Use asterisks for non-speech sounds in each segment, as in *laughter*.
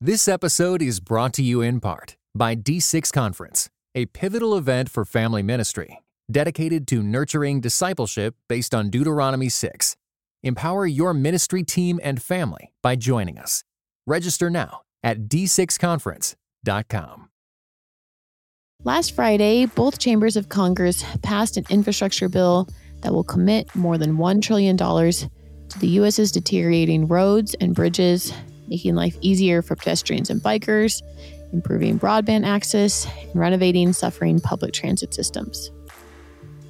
This episode is brought to you in part by D6 Conference, a pivotal event for family ministry dedicated to nurturing discipleship based on Deuteronomy 6. Empower your ministry team and family by joining us. Register now at d6conference.com. Last Friday, both chambers of Congress passed an infrastructure bill that will commit more than $1 trillion to the U.S.'s deteriorating roads and bridges making life easier for pedestrians and bikers, improving broadband access, and renovating suffering public transit systems.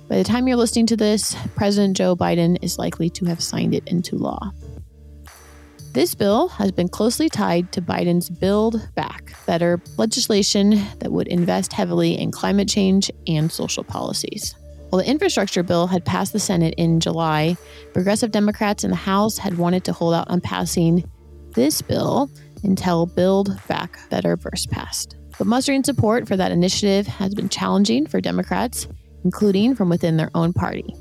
By the time you're listening to this, President Joe Biden is likely to have signed it into law. This bill has been closely tied to Biden's Build Back Better legislation that would invest heavily in climate change and social policies. While the infrastructure bill had passed the Senate in July, progressive Democrats in the House had wanted to hold out on passing this bill until Build Back Better first passed. But mustering support for that initiative has been challenging for Democrats, including from within their own party.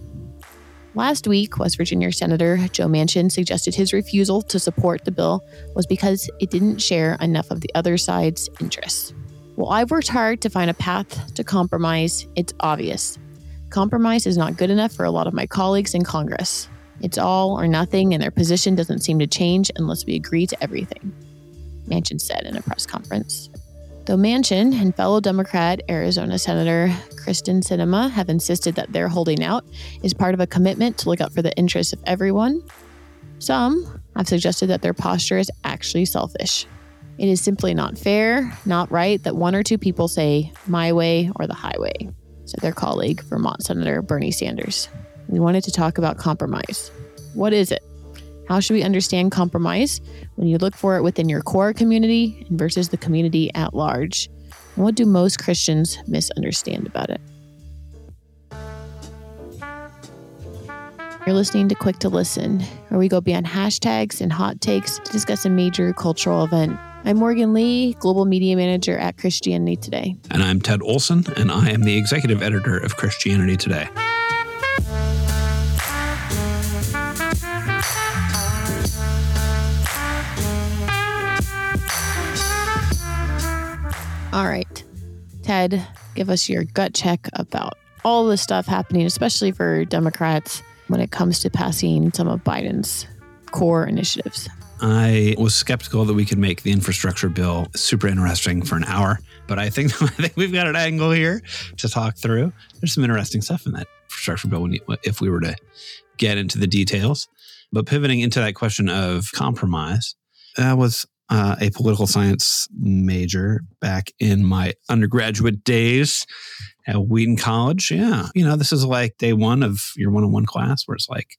Last week, West Virginia Senator Joe Manchin suggested his refusal to support the bill was because it didn't share enough of the other side's interests. While I've worked hard to find a path to compromise, it's obvious. Compromise is not good enough for a lot of my colleagues in Congress. It's all or nothing, and their position doesn't seem to change unless we agree to everything, Manchin said in a press conference. Though Manchin and fellow Democrat Arizona Senator Kyrsten Sinema have insisted that their holding out is part of a commitment to look out for the interests of everyone, some have suggested that their posture is actually selfish. It is simply not fair, not right that one or two people say my way or the highway, said their colleague, Vermont Senator Bernie Sanders we wanted to talk about compromise. What is it? How should we understand compromise when you look for it within your core community versus the community at large? And what do most Christians misunderstand about it? You're listening to Quick to Listen, where we go beyond hashtags and hot takes to discuss a major cultural event. I'm Morgan Lee, Global Media Manager at Christianity Today. And I'm Ted Olson, and I am the Executive Editor of Christianity Today. All right. Ted, give us your gut check about all the stuff happening, especially for Democrats when it comes to passing some of Biden's core initiatives. I was skeptical that we could make the infrastructure bill super interesting for an hour, but I think *laughs* I think we've got an angle here to talk through. There's some interesting stuff in that infrastructure bill if we were to get into the details. But pivoting into that question of compromise, that was uh, a political science major back in my undergraduate days at Wheaton College. Yeah, you know, this is like day one of your one on one class where it's like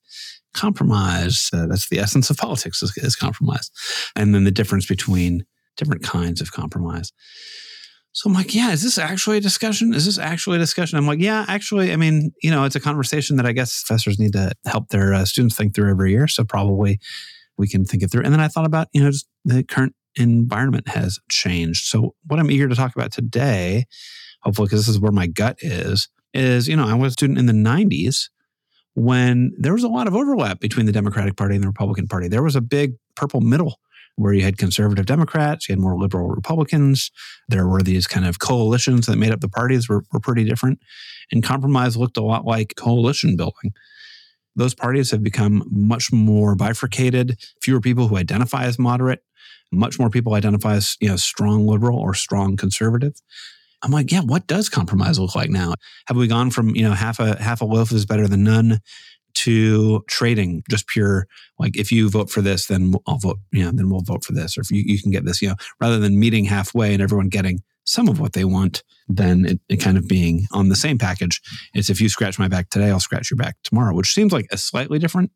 compromise. Uh, that's the essence of politics is, is compromise. And then the difference between different kinds of compromise. So I'm like, yeah, is this actually a discussion? Is this actually a discussion? I'm like, yeah, actually, I mean, you know, it's a conversation that I guess professors need to help their uh, students think through every year. So probably we can think it through. And then I thought about, you know, just the current environment has changed. So what I'm eager to talk about today, hopefully, because this is where my gut is, is, you know, I was a student in the 90s when there was a lot of overlap between the Democratic Party and the Republican Party. There was a big purple middle where you had conservative Democrats, you had more liberal Republicans. There were these kind of coalitions that made up the parties were, were pretty different. And compromise looked a lot like coalition building those parties have become much more bifurcated, fewer people who identify as moderate, much more people identify as, you know, strong liberal or strong conservative. I'm like, yeah, what does compromise look like now? Have we gone from, you know, half a half a loaf is better than none to trading just pure like if you vote for this then I'll vote you know then we'll vote for this or if you, you can get this you know rather than meeting halfway and everyone getting some of what they want than it, it, kind of being on the same package. It's if you scratch my back today, I'll scratch your back tomorrow, which seems like a slightly different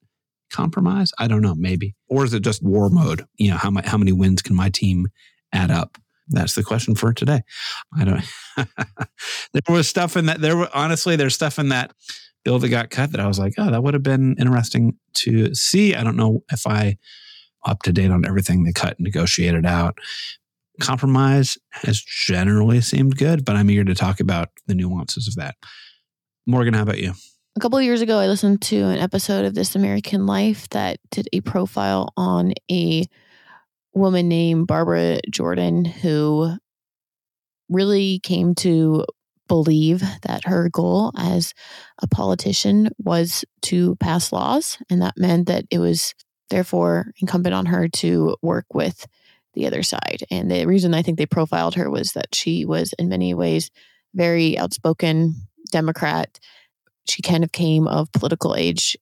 compromise. I don't know, maybe. Or is it just war mode? You know, how, my, how many wins can my team add up? That's the question for today. I don't. *laughs* there was stuff in that. There were honestly, there's stuff in that bill that got cut that I was like, oh, that would have been interesting to see. I don't know if I up to date on everything they cut and negotiated out compromise has generally seemed good, but I'm eager to talk about the nuances of that. Morgan, how about you? A couple of years ago, I listened to an episode of This American Life that did a profile on a woman named Barbara Jordan who really came to believe that her goal as a politician was to pass laws. And that meant that it was therefore incumbent on her to work with the other side. And the reason I think they profiled her was that she was, in many ways, very outspoken Democrat. She kind of came of political age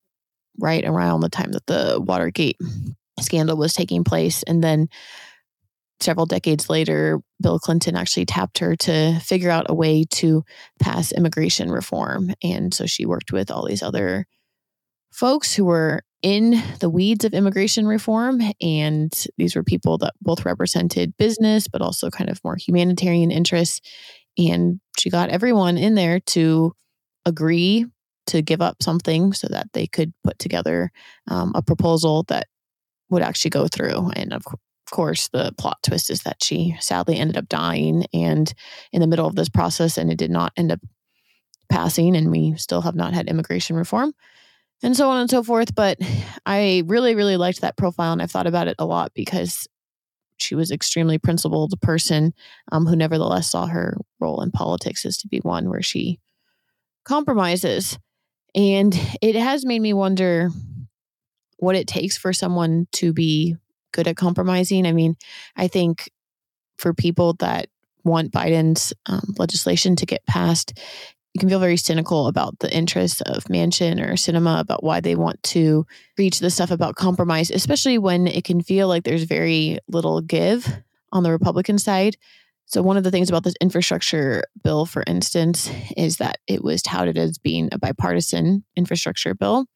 right around the time that the Watergate scandal was taking place. And then several decades later, Bill Clinton actually tapped her to figure out a way to pass immigration reform. And so she worked with all these other folks who were in the weeds of immigration reform. And these were people that both represented business, but also kind of more humanitarian interests. And she got everyone in there to agree to give up something so that they could put together um, a proposal that would actually go through. And of course, the plot twist is that she sadly ended up dying and in the middle of this process, and it did not end up passing. And we still have not had immigration reform and so on and so forth. But I really, really liked that profile, and I've thought about it a lot because she was extremely principled person um, who nevertheless saw her role in politics as to be one where she compromises. And it has made me wonder what it takes for someone to be good at compromising. I mean, I think for people that want Biden's um, legislation to get passed, you can feel very cynical about the interests of Manchin or Sinema about why they want to reach the stuff about compromise, especially when it can feel like there's very little give on the Republican side. So, one of the things about this infrastructure bill, for instance, is that it was touted as being a bipartisan infrastructure bill.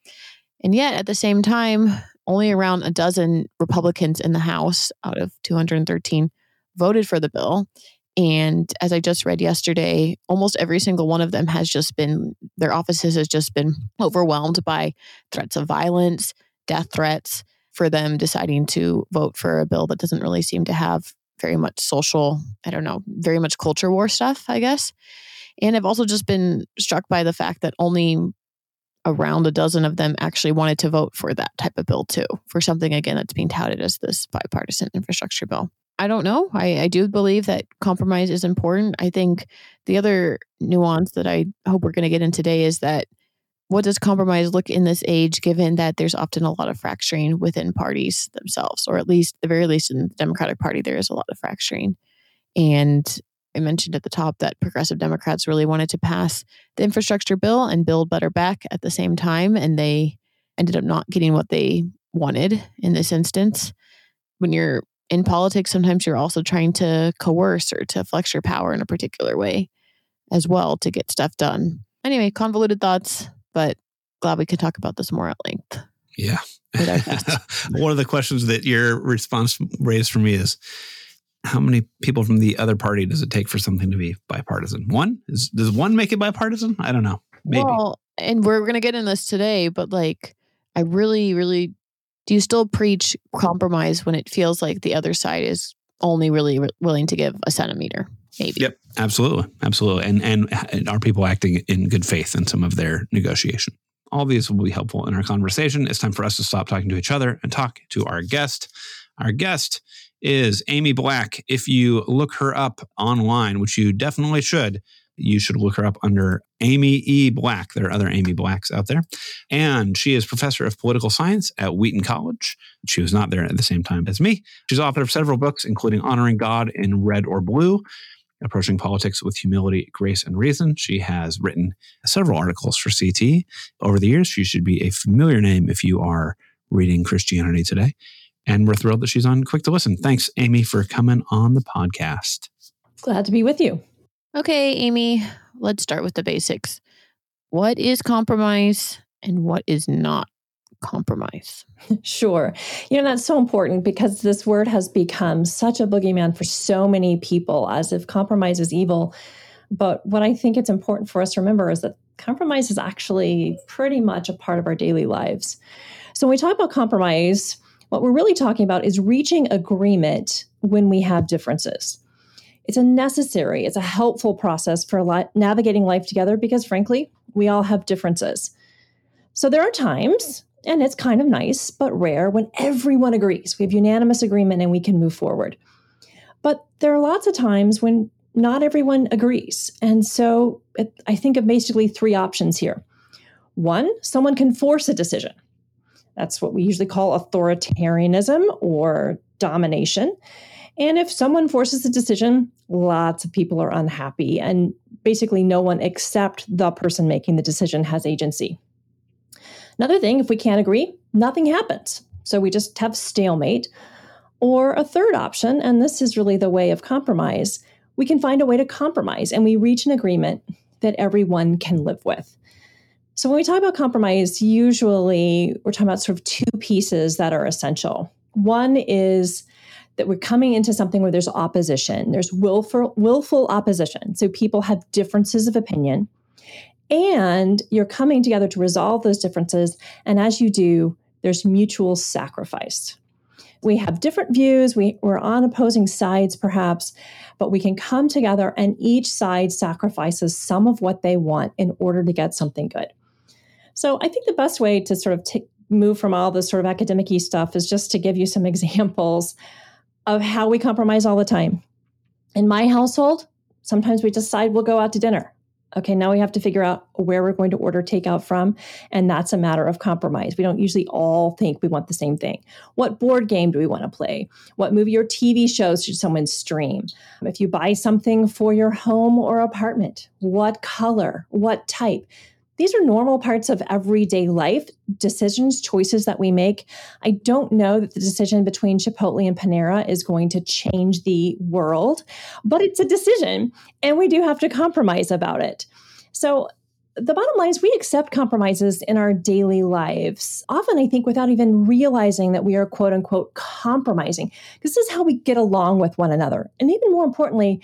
And yet, at the same time, only around a dozen Republicans in the House out of 213 voted for the bill. And as I just read yesterday, almost every single one of them has just been, their offices has just been overwhelmed by threats of violence, death threats for them deciding to vote for a bill that doesn't really seem to have very much social, I don't know, very much culture war stuff, I guess. And I've also just been struck by the fact that only around a dozen of them actually wanted to vote for that type of bill too, for something again that's being touted as this bipartisan infrastructure bill. I don't know. I, I do believe that compromise is important. I think the other nuance that I hope we're going to get in today is that what does compromise look in this age, given that there's often a lot of fracturing within parties themselves, or at least, the very least, in the Democratic Party, there is a lot of fracturing. And I mentioned at the top that progressive Democrats really wanted to pass the infrastructure bill and build better back at the same time, and they ended up not getting what they wanted in this instance. When you're in politics, sometimes you're also trying to coerce or to flex your power in a particular way as well to get stuff done. Anyway, convoluted thoughts, but glad we could talk about this more at length. Yeah. *laughs* One of the questions that your response raised for me is how many people from the other party does it take for something to be bipartisan? One? Is, does one make it bipartisan? I don't know. Maybe. Well, and we're going to get in this today, but like, I really, really do you still preach compromise when it feels like the other side is only really re- willing to give a centimeter? Maybe. Yep, absolutely, absolutely. And, and and are people acting in good faith in some of their negotiation? All these will be helpful in our conversation. It's time for us to stop talking to each other and talk to our guest. Our guest is Amy Black. If you look her up online, which you definitely should, you should look her up under Amy E. Black. There are other Amy Blacks out there. And she is professor of political science at Wheaton College. She was not there at the same time as me. She's author of several books, including Honoring God in Red or Blue, Approaching Politics with Humility, Grace, and Reason. She has written several articles for CT over the years. She should be a familiar name if you are reading Christianity Today. And we're thrilled that she's on Quick to Listen. Thanks, Amy, for coming on the podcast. Glad to be with you. Okay, Amy, let's start with the basics. What is compromise and what is not compromise? *laughs* Sure. You know, that's so important because this word has become such a boogeyman for so many people as if compromise is evil. But what I think it's important for us to remember is that compromise is actually pretty much a part of our daily lives. So when we talk about compromise, what we're really talking about is reaching agreement when we have differences. It's a necessary, it's a helpful process for li- navigating life together because, frankly, we all have differences. So there are times And it's kind of nice, but rare when everyone agrees. We have unanimous agreement and we can move forward. But there are lots of times when not everyone agrees. And so it, I think of basically three options here. One, someone can force a decision. That's what we usually call authoritarianism or domination. And if someone forces a decision, lots of people are unhappy, and basically no one except the person making the decision has agency. Another thing, if we can't agree, nothing happens. So we just have stalemate. Or a third option, and this is really the way of compromise, we can find a way to compromise and we reach an agreement that everyone can live with. So when we talk about compromise, usually we're talking about sort of two pieces that are essential. One is that we're coming into something where there's opposition, there's willful, willful opposition. So people have differences of opinion, and you're coming together to resolve those differences. And as you do, there's mutual sacrifice. We have different views, we, we're on opposing sides perhaps, but we can come together and each side sacrifices some of what they want in order to get something good. So I think the best way to sort of t- move from all this sort of academic stuff is just to give you some *laughs* examples of how we compromise all the time. In my household, sometimes we decide we'll go out to dinner. Okay, now we have to figure out where we're going to order takeout from. And that's a matter of compromise. We don't usually all think we want the same thing. What board game do we want to play? What movie or TV shows should someone stream? If you buy something for your home or apartment, what color? What type? These are normal parts of everyday life, decisions, choices that we make. I don't know that the decision between Chipotle and Panera is going to change the world, but it's a decision and we do have to compromise about it. So, the bottom line is we accept compromises in our daily lives, often, I think, without even realizing that we are quote unquote compromising, because this is how we get along with one another. And even more importantly,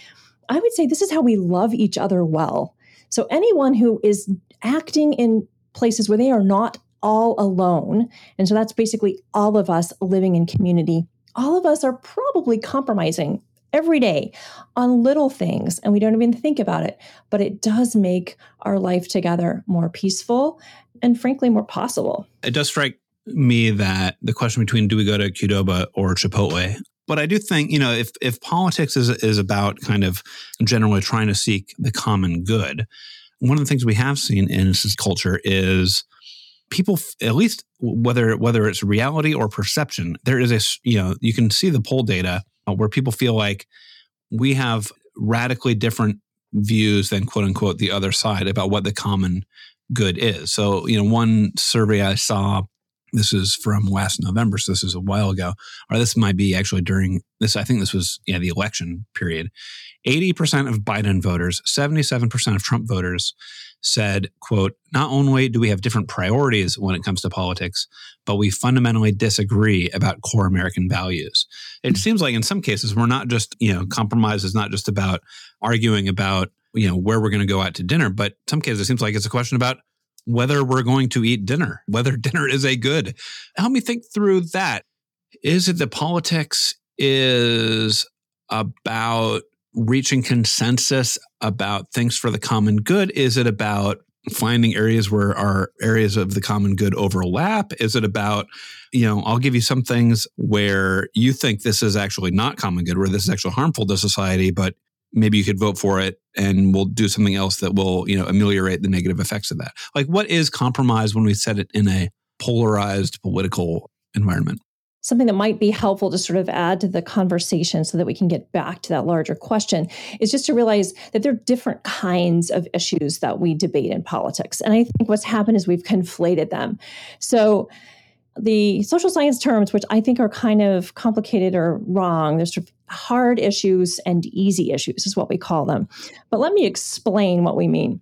I would say this is how we love each other well. So, anyone who is acting in places where they are not all alone. And so that's basically all of us living in community. All of us are probably compromising every day on little things and we don't even think about it. But it does make our life together more peaceful and frankly more possible. It does strike me that the question between do we go to Qdoba or Chipotle but I do think, you know, if if politics is is about kind of generally trying to seek the common good, one of the things we have seen in this culture is people at least whether whether it's reality or perception there is a you know you can see the poll data uh, where people feel like we have radically different views than quote unquote the other side about what the common good is. So you know one survey i saw this is from last november so this is a while ago or this might be actually during this i think this was yeah the election period 80% of Biden voters, 77% of Trump voters said, quote, not only do we have different priorities when it comes to politics, but we fundamentally disagree about core American values. It hmm. seems like in some cases we're not just, you know, compromise is not just about arguing about, you know, where we're going to go out to dinner, but some cases it seems like it's a question about whether we're going to eat dinner, whether *laughs* dinner is a good. Help me think through that. Is it that politics is about reaching consensus about things for the common good? Is it about finding areas where our areas of the common good overlap? Is it about, you know, I'll give you some things where you think this is actually not common good, where this is actually harmful to society, but maybe you could vote for it and we'll do something else that will, you know, ameliorate the negative effects of that. Like what is compromise when we set it in a polarized political environment? Something that might be helpful to sort of add to the conversation so that we can get back to that larger question is just to realize that there are different kinds of issues that we debate in politics. And I think what's happened is we've conflated them. So the social science terms, which I think are kind of complicated or wrong, there's sort of hard issues and easy issues, is what we call them. But let me explain what we mean.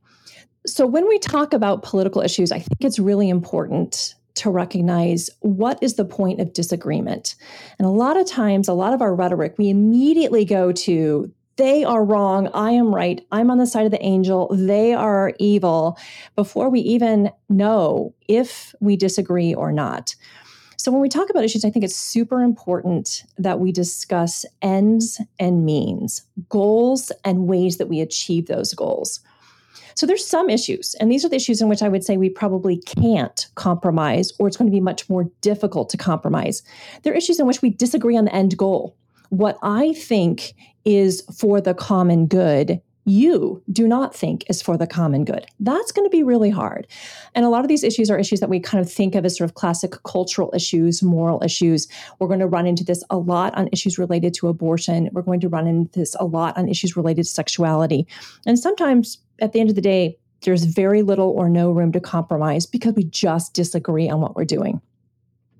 So, when we talk about political issues, I think it's really important to recognize what is the point of disagreement. And a lot of times, a lot of our rhetoric, we immediately go to they are wrong. I am right. I'm on the side of the angel. They are evil before we even know if we disagree or not. So, when we talk about issues, I think it's super important that we discuss ends and means, goals and ways that we achieve those goals. So there's some issues, and these are the issues in which I would say we probably can't compromise, or it's going to be much more difficult to compromise. There are issues in which we disagree on the end goal. What I think is for the common good you do not think is for the common good. That's going to be really hard. And a lot of these issues are issues that we kind of think of as sort of classic cultural issues, moral issues. We're going to run into this a lot on issues related to abortion. We're going to run into this a lot on issues related to sexuality. And sometimes at the end of the day, there's very little or no room to compromise because we just disagree on what we're doing.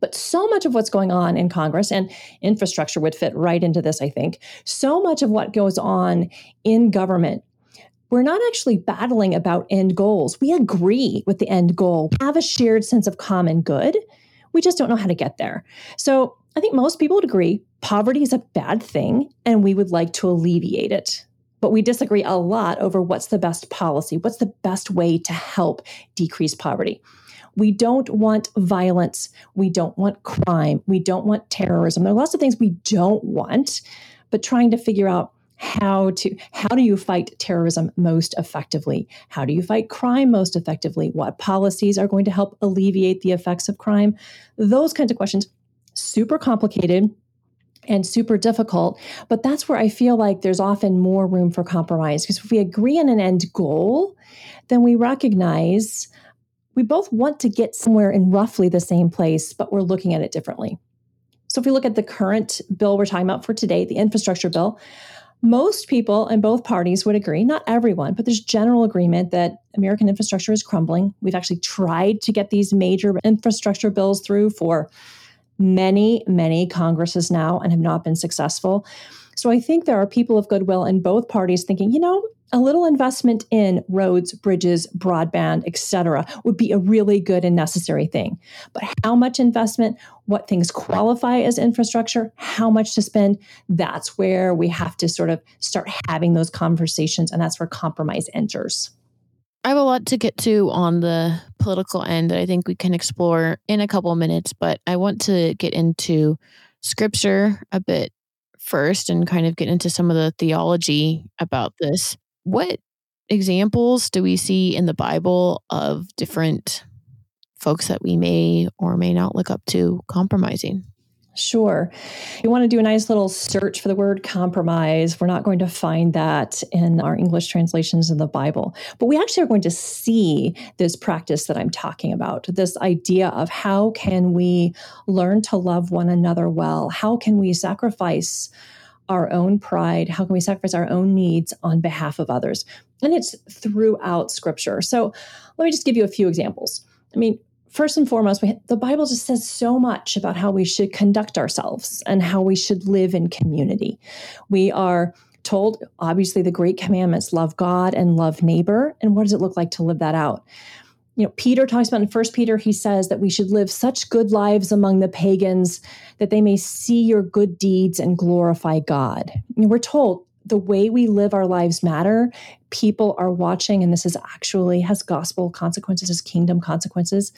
But so much of what's going on in Congress and infrastructure would fit right into this, I think. So much of what goes on in government we're not actually battling about end goals. We agree with the end goal, we have a shared sense of common good. We just don't know how to get there. So I think most people would agree poverty is a bad thing and we would like to alleviate it. But we disagree a lot over what's the best policy, what's the best way to help decrease poverty. We don't want violence. We don't want crime. We don't want terrorism. There are lots of things we don't want, but trying to figure out how to how do you fight terrorism most effectively how do you fight crime most effectively what policies are going to help alleviate the effects of crime those kinds of questions super complicated and super difficult but that's where i feel like there's often more room for compromise because if we agree on an end goal then we recognize we both want to get somewhere in roughly the same place, but we're looking at it differently. So if we look at the current bill we're talking about for today, the infrastructure bill, most people in both parties would agree, not everyone, but there's general agreement that American infrastructure is crumbling. We've actually tried to get these major infrastructure bills through for many, many Congresses now and have not been successful. So I think there are people of goodwill in both parties thinking, you know, a little investment in roads, bridges, broadband, etc., would be a really good and necessary thing. But how much investment, what things qualify as infrastructure, how much to spend, that's where we have to sort of start having those conversations, and that's where compromise enters. I have a lot to get to on the political end that I think we can explore in a couple minutes, but I want to get into scripture a bit first and kind of get into some of the theology about this what examples do we see in the Bible of different folks that we may or may not look up to compromising? Sure. You want to do a nice little search for the word compromise. We're not going to find that in our English translations of the Bible, but we actually are going to see this practice that I'm talking about this idea of how can we learn to love one another well? How can we sacrifice our own pride? How can we sacrifice our own needs on behalf of others? And it's throughout scripture. So let me just give you a few examples. I mean, first and foremost, we, the Bible just says so much about how we should conduct ourselves and how we should live in community. We are told, obviously, the great commandments love God and love neighbor. And what does it look like to live that out? you know peter talks about in first peter he says that we should live such good lives among the pagans that they may see your good deeds and glorify god we're told the way we live our lives matter. People are watching and this is actually has gospel consequences has kingdom consequences.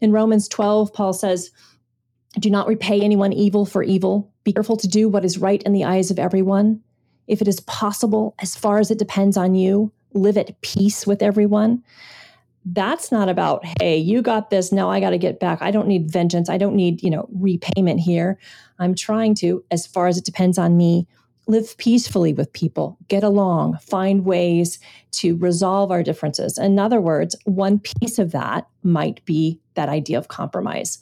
In romans 12 paul says do not repay anyone evil for evil. Be careful to do what is right in the eyes of everyone. If it is possible as far as it depends on you live at peace with everyone. That's not about hey you got this. Now i got to get back. I don't need vengeance. I don't need you know repayment here. I'm trying to as far as it depends on me live peacefully with people get along find ways to resolve our differences in other words one piece of that might be that idea of compromise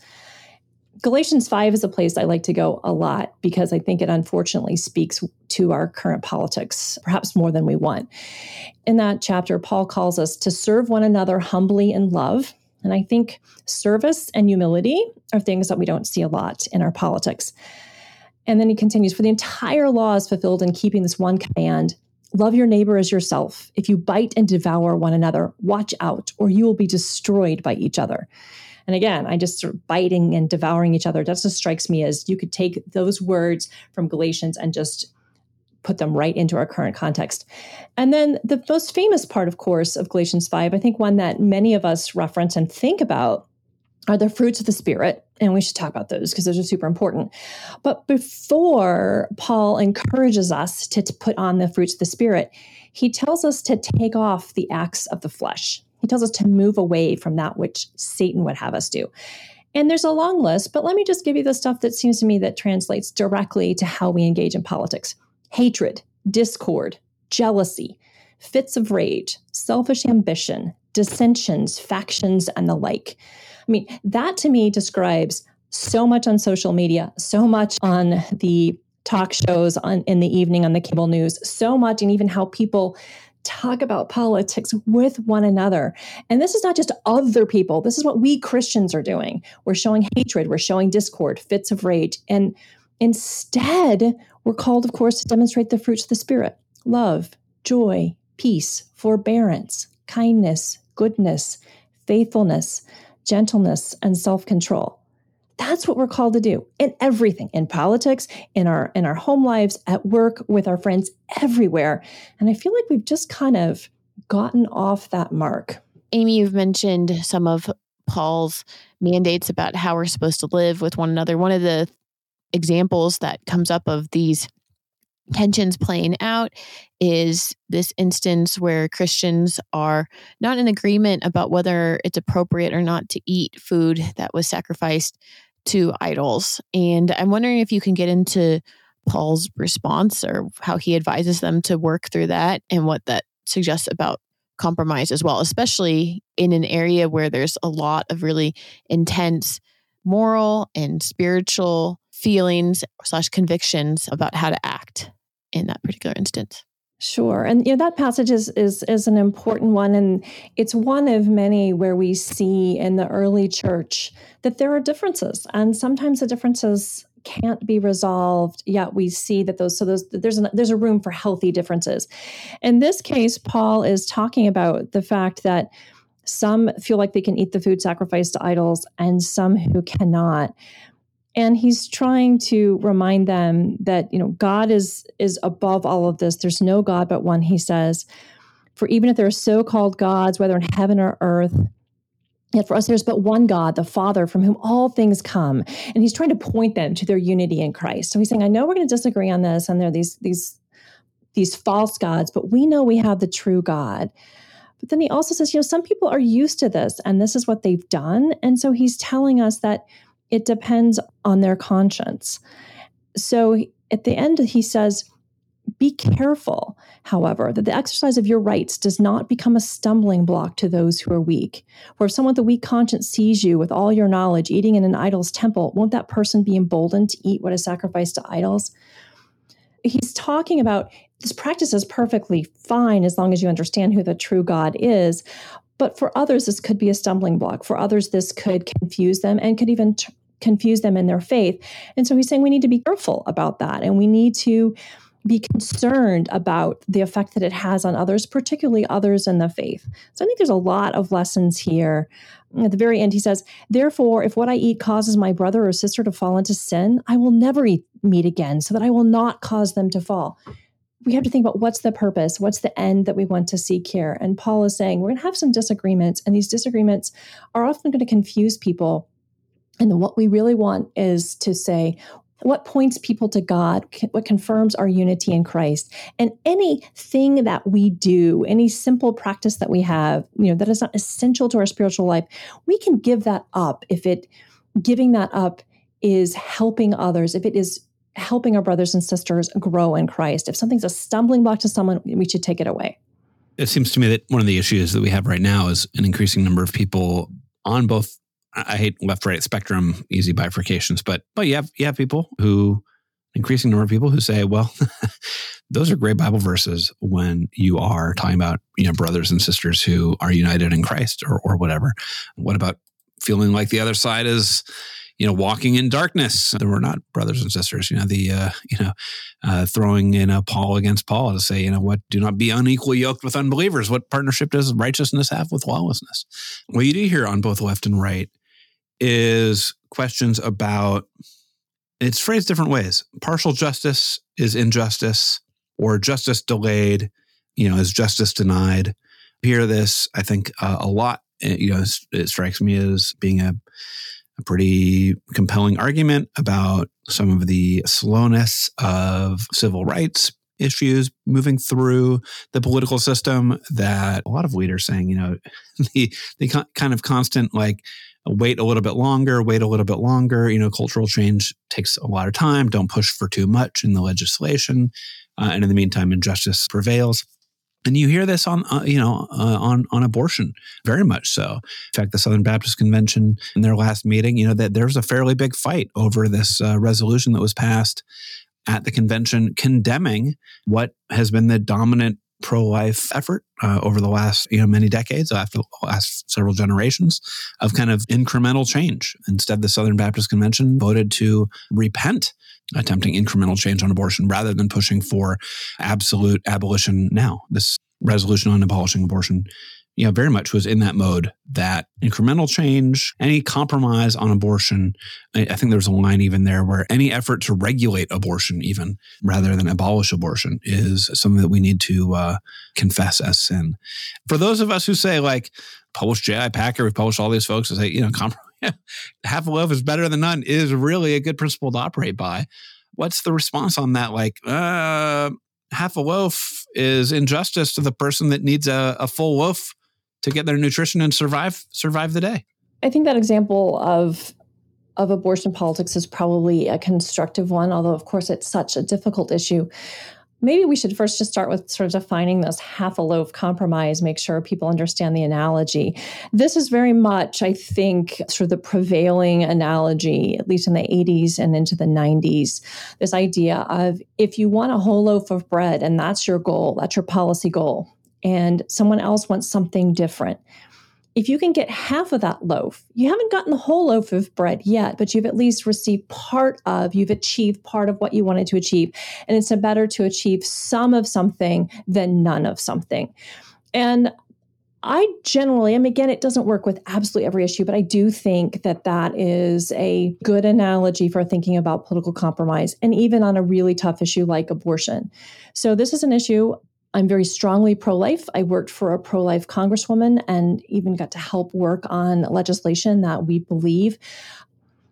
Galatians 5 is a place I like to go a lot because I think it unfortunately speaks to our current politics, perhaps more than we want. In that chapter, Paul calls us to serve one another humbly in love. And I think service and humility are things that we don't see a lot in our politics. And then he continues For the entire law is fulfilled in keeping this one command love your neighbor as yourself. If you bite and devour one another, watch out, or you will be destroyed by each other. And again, I just sort of biting and devouring each other. That just strikes me as you could take those words from Galatians and just put them right into our current context. And then the most famous part, of course, of Galatians 5, I think one that many of us reference and think about are the fruits of the Spirit. And we should talk about those because those are super important. But before Paul encourages us to, to put on the fruits of the Spirit, he tells us to take off the acts of the flesh. He tells us to move away from that which Satan would have us do. And there's a long list, but let me just give you the stuff that seems to me that translates directly to how we engage in politics hatred, discord, jealousy, fits of rage, selfish ambition, dissensions, factions, and the like. I mean, that to me describes so much on social media, so much on the talk shows on in the evening on the cable news, so much, and even how people talk about politics with one another. And this is not just other people. This is what we Christians are doing. We're showing hatred, we're showing discord, fits of rage. And instead, we're called, of course, to demonstrate the fruits of the Spirit love, joy, peace, forbearance, kindness, goodness, faithfulness, gentleness, and self control. That's what we're called to do in everything, in politics, in our in our home lives, at work, with our friends, everywhere. And I feel like we've just kind of gotten off that mark. Amy, you've mentioned some of Paul's mandates about how we're supposed to live with one another. One of the examples that comes up of these tensions playing out is this instance where Christians are not in agreement about whether it's appropriate or not to eat food that was sacrificed to idols. And I'm wondering if you can get into Paul's response or how he advises them to work through that and what that suggests about compromise as well, especially in an area where there's a lot of really intense moral and spiritual feelings slash convictions about how to act in that particular instance. Sure. And know, that passage is, is is an important one. And it's one of many where we see in the early church that there are differences. And sometimes the differences can't be resolved yet we see that those so those there's a there's a room for healthy differences in this case paul is talking about the fact that some feel like they can eat the food sacrificed to idols and some who cannot and he's trying to remind them that you know god is is above all of this there's no god but one he says for even if there are so-called gods whether in heaven or earth Yet for us, there's but one God, the Father, from whom all things come. And he's trying to point them to their unity in Christ. So he's saying, I know we're going to disagree on this, and there are these, these, these false gods, but we know we have the true God. But then he also says, you know, some people are used to this, and this is what they've done. And so he's telling us that it depends on their conscience. So at the end, he says, be careful, however, that the exercise of your rights does not become a stumbling block to those who are weak. For if someone with a weak conscience sees you with all your knowledge eating in an idol's temple, won't that person be emboldened to eat what is sacrificed to idols? He's talking about this practice is perfectly fine as long as you understand who the true God is. But for others, this could be a stumbling block. For others, this could confuse them and could even t- confuse them in their faith. And so he's saying we need to be careful about that. And we need to be concerned about the effect that it has on others, particularly others in the faith. So I think there's a lot of lessons here. At the very end, he says, Therefore, if what I eat causes my brother or sister to fall into sin, I will never eat meat again, so that I will not cause them to fall we have to think about what's the purpose, what's the end that we want to seek here. And Paul is saying we're going to have some disagreements, and these disagreements are often going to confuse people. And what we really want is to say, what points people to God, what confirms our unity in Christ. And anything that we do, any simple practice that we have, you know, that is not essential to our spiritual life, we can give that up if it giving that up is helping others, if it is helping our brothers and sisters grow in Christ. If something's a stumbling block to someone, we should take it away. It seems to me that one of the issues that we have right now is an increasing number of people on both I hate left right spectrum easy bifurcations, but but you have you have people who increasing number of people who say, well, *laughs* those are great Bible verses when you are talking about you know brothers and sisters who are united in Christ or or whatever. What about feeling like the other side is you know, walking in darkness. There were not brothers and sisters. You know, the uh, you know, uh, throwing in a Paul against Paul to say, you know, what? Do not be unequally yoked with unbelievers. What partnership does righteousness have with lawlessness? What you do hear on both left and right is questions about. It's phrased different ways. Partial justice is injustice, or justice delayed. You know, is justice denied? hear this, I think, uh, a lot it, you know, it strikes me as being a, a pretty compelling argument about some of the slowness of civil rights issues moving through the political system that a lot of leaders saying, you know, *laughs* the the kind of constant like wait a little bit longer, wait a little bit longer. You know, cultural change takes a lot of time. Don't push for too much in the legislation, uh, and in the meantime, injustice prevails. And you hear this on, uh, you know, uh, on on abortion, very much so. In fact, the Southern Baptist Convention in their last meeting, you know, that there was a fairly big fight over this uh, resolution that was passed at the convention condemning what has been the dominant pro-life effort uh, over the last you know many decades after the last several generations of kind of incremental change. Instead the southern baptist convention voted to repent attempting incremental change on abortion rather than pushing for absolute abolition now. This resolution on abolishing abortion you know, very much was in that mode that incremental change, any compromise on abortion. I, think there's a line even there where any effort to regulate abortion, even rather than abolish abortion, is something that we need to uh, confess as sin. For those of us who say, like, publish J.I. Packer, we've published all these folks who say, you know, *laughs* half a loaf is better than none is really a good principle to operate by. What's the response on that? Like, uh, half a loaf is injustice to the person that needs a, a full loaf to get their nutrition and survive survive the day. I think that example of of abortion politics is probably a constructive one, although of course it's such a difficult issue. Maybe we should first just start with sort of defining this half a loaf compromise, make sure people understand the analogy. This is very much, I think, sort of the prevailing analogy, at least in the 80s and into the 90s. This idea of if you want a whole loaf of bread and that's your goal, that's your policy goal, and someone else wants something different. If you can get half of that loaf, you haven't gotten the whole loaf of bread yet, but you've at least received part of, you've achieved part of what you wanted to achieve. And it's better to achieve some of something than none of something. And I generally, I mean, again, it doesn't work with absolutely every issue, but I do think that that is a good analogy for thinking about political compromise and even on a really tough issue like abortion. So, this is an issue I'm very strongly pro life. I worked for a pro life congresswoman and even got to help work on legislation that we believe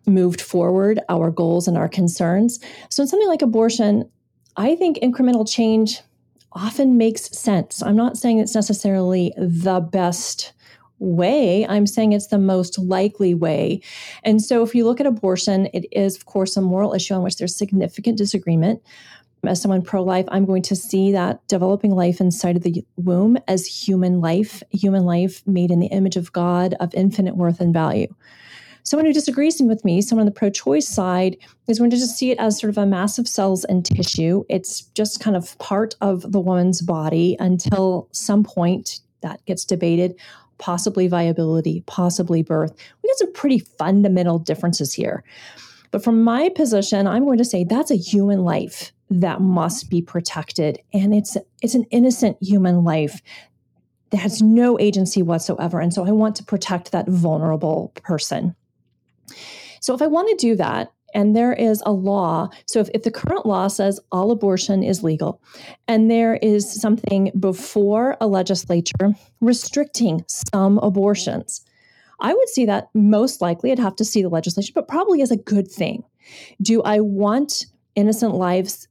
moved forward our goals and our concerns. So, in something like abortion, I think incremental change often makes sense. I'm not saying it's necessarily the best way. I'm saying it's the most likely way. And so, if you look at abortion, it is, of course, a moral issue on which there's significant disagreement as someone pro life, I'm going to see that developing life inside of the womb as human life, human life made in the image of God of infinite worth and value. Someone who disagrees with me, someone on the pro choice side, is going to just see it as sort of a mass of cells and tissue. It's just kind of part of the woman's body until some point that gets debated, possibly viability, possibly birth. We got some pretty fundamental differences here. But from my position, I'm going to say that's a human life that must be protected. And it's it's an innocent human life that has no agency whatsoever. And so i want to protect that vulnerable person. So if i want to do that and there is a law so if, if the current law says all abortion is legal and there is something before a legislature restricting some abortions i would see that most likely i'd have to see the legislation but probably as a good thing do i want innocent lives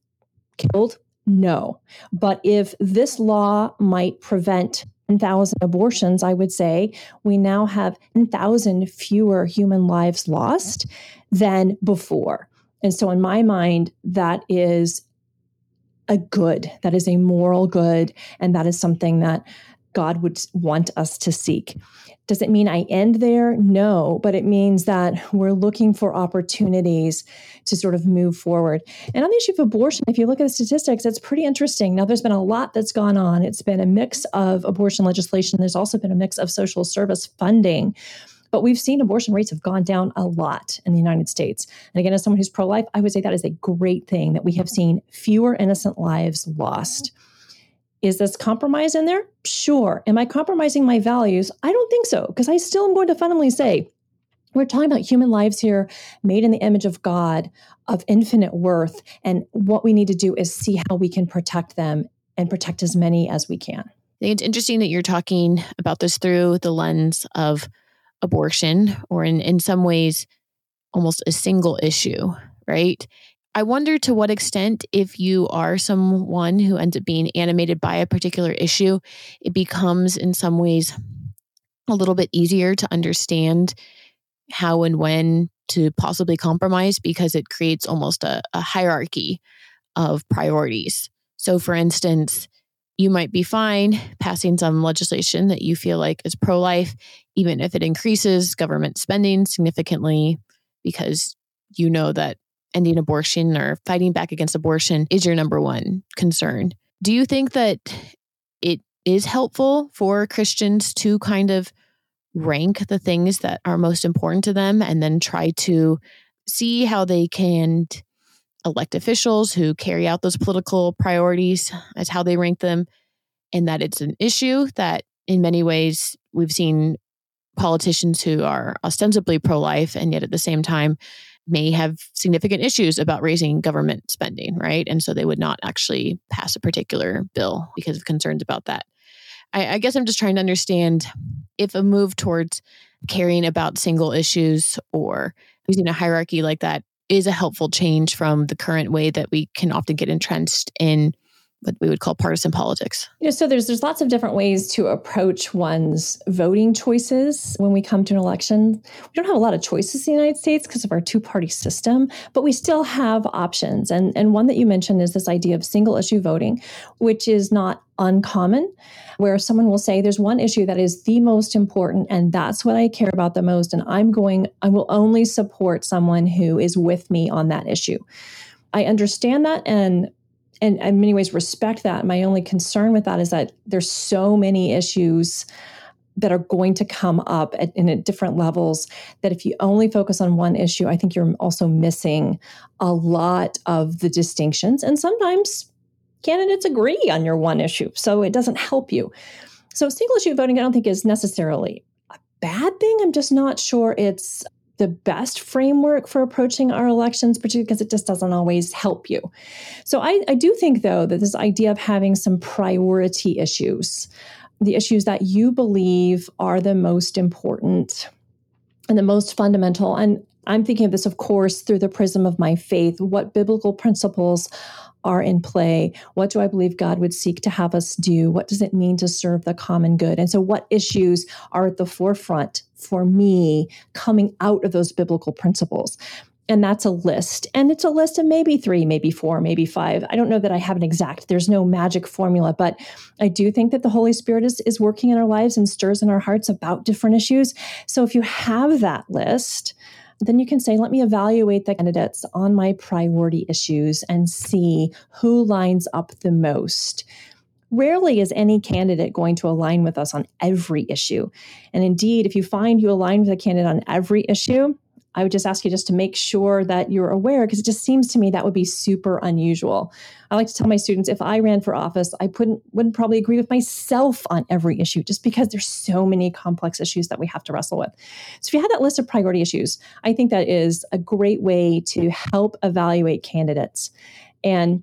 killed? No. But if this law might prevent 10,000 abortions, I would say we now have 10,000 fewer human lives lost than before. And so, in my mind, that is a good, that is a moral good, and that is something that God would want us to seek. Does it mean I end there? No, but it means that we're looking for opportunities to sort of move forward. And on the issue of abortion, if you look at the statistics, it's pretty interesting. Now, there's been a lot that's gone on. It's been a mix of abortion legislation, there's also been a mix of social service funding. But we've seen abortion rates have gone down a lot in the United States. And again, as someone who's pro life, I would say that is a great thing that we have seen fewer innocent lives lost. Is this compromise in there? Sure. Am I compromising my values? I don't think so, because I still am going to fundamentally say we're talking about human lives here made in the image of God, of infinite worth. And what we need to do is see how we can protect them and protect as many as we can. I think it's interesting that you're talking about this through the lens of abortion, or in, in some ways, almost a single issue, right? I wonder to what extent, if you are someone who ends up being animated by a particular issue, it becomes in some ways a little bit easier to understand how and when to possibly compromise because it creates almost a, a hierarchy of priorities. So, for instance, you might be fine passing some legislation that you feel like is pro life, even if it increases government spending significantly, because you know that ending abortion or fighting back against abortion is your number one concern. Do you think that it is helpful for Christians to kind of rank the things that are most important to them and then try to see how they can elect officials who carry out those political priorities as how they rank them and that it's an issue that in many ways we've seen politicians who are ostensibly pro-life and yet at the same time may have significant issues about raising government spending right? And so they would not actually pass a particular bill because of concerns about that. I, I guess i'm just trying to understand if a move towards caring about single issues or using a hierarchy like that is a helpful change from the current way that we can often get entrenched in what we would call partisan politics. You know, so there's there's lots of different ways to approach one's voting choices when we come to an election. We don't have a lot of choices in the United States because of our two-party system, but we still have options. And and one that you mentioned is this idea of single issue voting, which is not uncommon, where someone will say there's one issue that is the most important and that's what I care about the most and I'm going I will only support someone who is with me on that issue. I understand that and and in many ways respect that. My only concern with that is that there's so many issues that are going to come up at, in at different levels that if you only focus on one issue i think you're also missing a lot of the distinctions. And sometimes candidates agree on your one issue so it doesn't help you. So single issue voting i don't think is necessarily a bad thing. I'm just not sure it's the best framework for approaching our elections, particularly because it just doesn't always help you. So I, I do think, though, that this idea of having some priority issues, the issues that you believe are the most important and the most fundamental, and I'm thinking of this, of course, through the prism of my faith, what biblical principles are in play? What do I believe God would seek to have us do? What does it mean to serve the common good? And so, what issues are at the forefront for me coming out of those biblical principles? And that's a list. And it's a list of maybe three, maybe four, maybe five. I don't know that I have an exact, there's no magic formula, but I do think that the Holy Spirit is, is working in our lives and stirs in our hearts about different issues. So if you have that list, then you can say, let me evaluate the candidates on my priority issues and see who lines up the most. Rarely is any candidate going to align with us on every issue. And indeed, if you find you align with a candidate on every issue, I would just ask you just to make sure that you're aware because it just seems to me that would be super unusual. I like to tell my students if I ran for office, I wouldn't, wouldn't probably agree with myself on every issue just because there's so many complex issues that we have to wrestle with. So if you have that list of priority issues, I think that is a great way to help evaluate candidates. And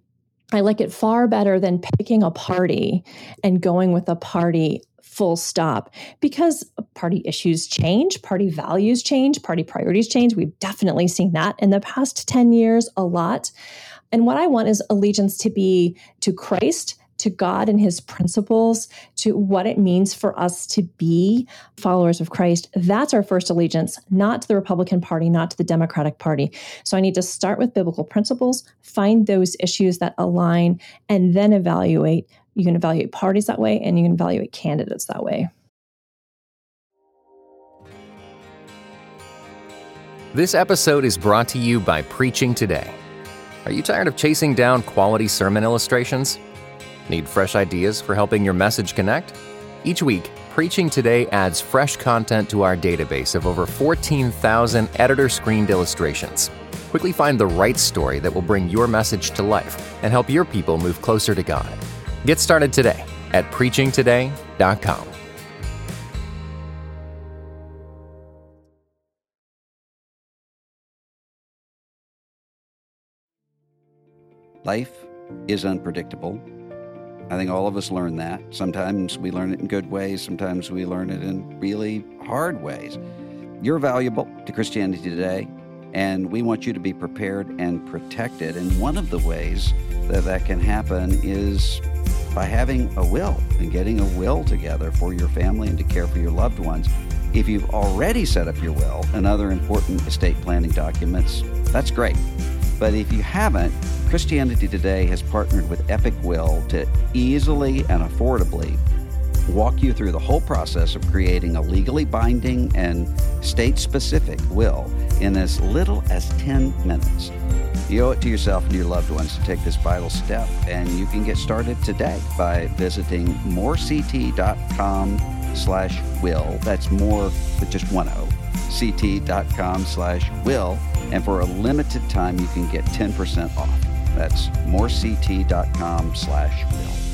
I like it far better than picking a party and going with a party full stop because party issues change, party values change, party priorities change. We've definitely seen that in the past 10 years a lot. And what I want is allegiance to be to Christ, to God and his principles, to what it means for us to be followers of Christ. That's our first allegiance, not to the Republican Party, not to the Democratic Party. So I need to start with biblical principles, find those issues that align, and then evaluate you can evaluate parties that way and you can evaluate candidates that way. This episode is brought to you by Preaching Today. Are you tired of chasing down quality sermon illustrations? Need fresh ideas for helping your message connect? Each week, Preaching Today adds fresh content to our database of over 14,000 editor screened illustrations. Quickly find the right story that will bring your message to life and help your people move closer to God. Get started today at preachingtoday.com. Life is unpredictable. I think all of us learn that. Sometimes we learn it in good ways, sometimes we learn it in really hard ways. You're valuable to Christianity today, and we want you to be prepared and protected. And one of the ways that that can happen is by having a will and getting a will together for your family and to care for your loved ones. If you've already set up your will and other important estate planning documents, that's great. But if you haven't, Christianity Today has partnered with Epic Will to easily and affordably walk you through the whole process of creating a legally binding and state specific will in as little as 10 minutes. You owe it to yourself and your loved ones to take this vital step, and you can get started today by visiting morect.com slash will. That's more with just one O. ct.com slash will. And for a limited time, you can get 10% off. That's morect.com slash will.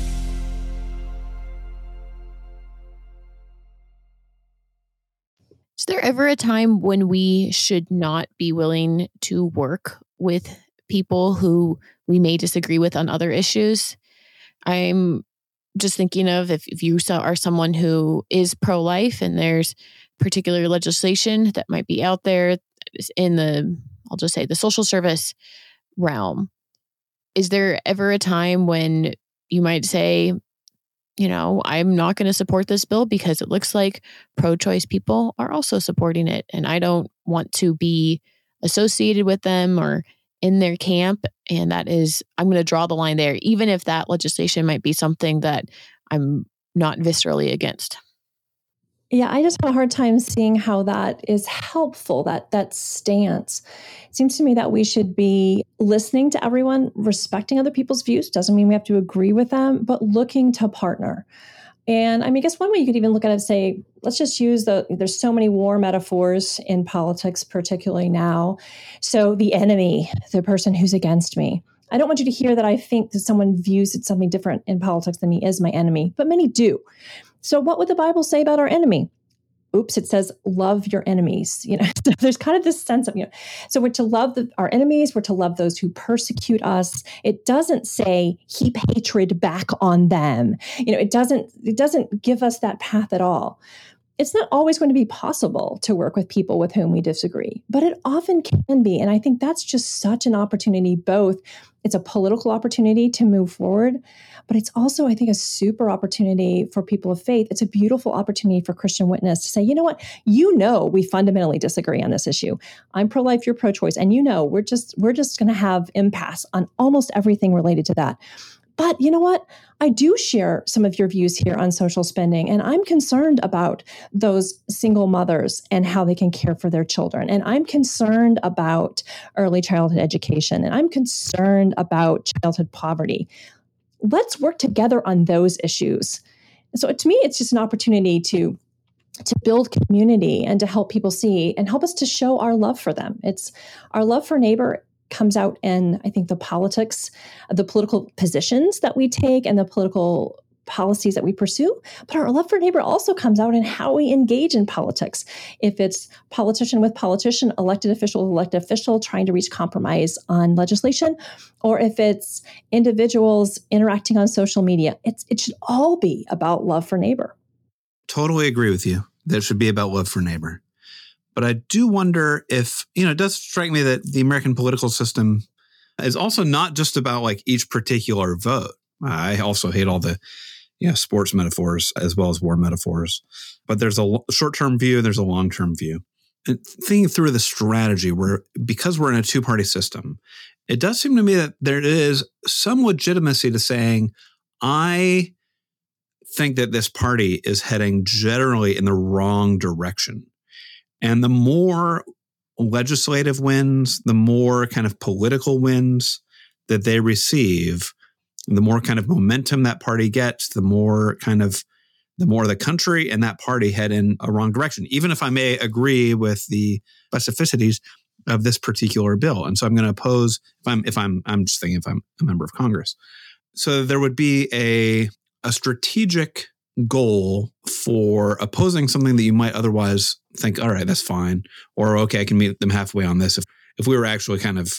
Is there ever a time when we should not be willing to work with people who we may disagree with on other issues? I'm just thinking of if, if you are someone who is pro life and there's particular legislation that might be out there in the, I'll just say, the social service realm. Is there ever a time when you might say, you know, I'm not going to support this bill because it looks like pro choice people are also supporting it. And I don't want to be associated with them or in their camp. And that is, I'm going to draw the line there, even if that legislation might be something that I'm not viscerally against. Yeah, I just have a hard time seeing how that is helpful, that that stance. It seems to me that we should be listening to everyone, respecting other people's views. Doesn't mean we have to agree with them, but looking to partner. And I mean, I guess one way you could even look at it say, let's just use the, there's so many war metaphors in politics, particularly now. So the enemy, the person who's against me. I don't want you to hear that I think that someone views it something different in politics than me is my enemy, but many do. So, what would the Bible say about our enemy? Oops, it says love your enemies. *laughs* You know, so there's kind of this sense of you know, so we're to love the, our enemies. We're to love those who persecute us. It doesn't say heap hatred back on them. You know, it doesn't. It doesn't give us that path at all it's not always going to be possible to work with people with whom we disagree, but it often can be. And I think that's just such an opportunity, both it's a political opportunity to move forward, but it's also, I think, a super opportunity for people of faith. It's a beautiful opportunity for Christian witness to say, you know what, you know, we fundamentally disagree on this issue. I'm pro-life, you're pro-choice, and you know, we're just we're just going to have impasse on almost everything related to that. But you know what? I do share some of your views here on social spending, and I'm concerned about those single mothers and how they can care for their children. And I'm concerned about early childhood education, and I'm concerned about childhood poverty. Let's work together on those issues. So to me, it's just an opportunity to to build community and to help people see and help us to show our love for them. It's our love for neighbor comes out in, I think, the politics, the political positions that we take and the political policies that we pursue, but our love for neighbor also comes out in how we engage in politics. If it's politician with politician, elected official with elected official trying to reach compromise on legislation, or if it's individuals interacting on social media, it's, it should all be about love for neighbor. Totally agree with you. That should be about love for neighbor. But I do wonder if, you know, it does strike me that the American political system is also not just about like each particular vote. I also hate all the, know, sports metaphors as well as war metaphors. But there's a short term view there's a long term view. And thinking through the strategy, where because we're in a two party system, it does seem to me that there is some legitimacy to saying, I think that this party is heading generally in the wrong direction. And the more legislative wins, the more kind of political wins that they receive, the more kind of momentum that party gets, the more kind of the more the country and that party head in a wrong direction. Even if I may agree with the specificities of this particular bill, and so I'm going to oppose. If I'm if I'm I'm just thinking if I'm a member of Congress, so there would be a a strategic goal for opposing something that you might otherwise think, all right, that's fine. Or, okay, I can meet them halfway on this. If, if we were actually kind of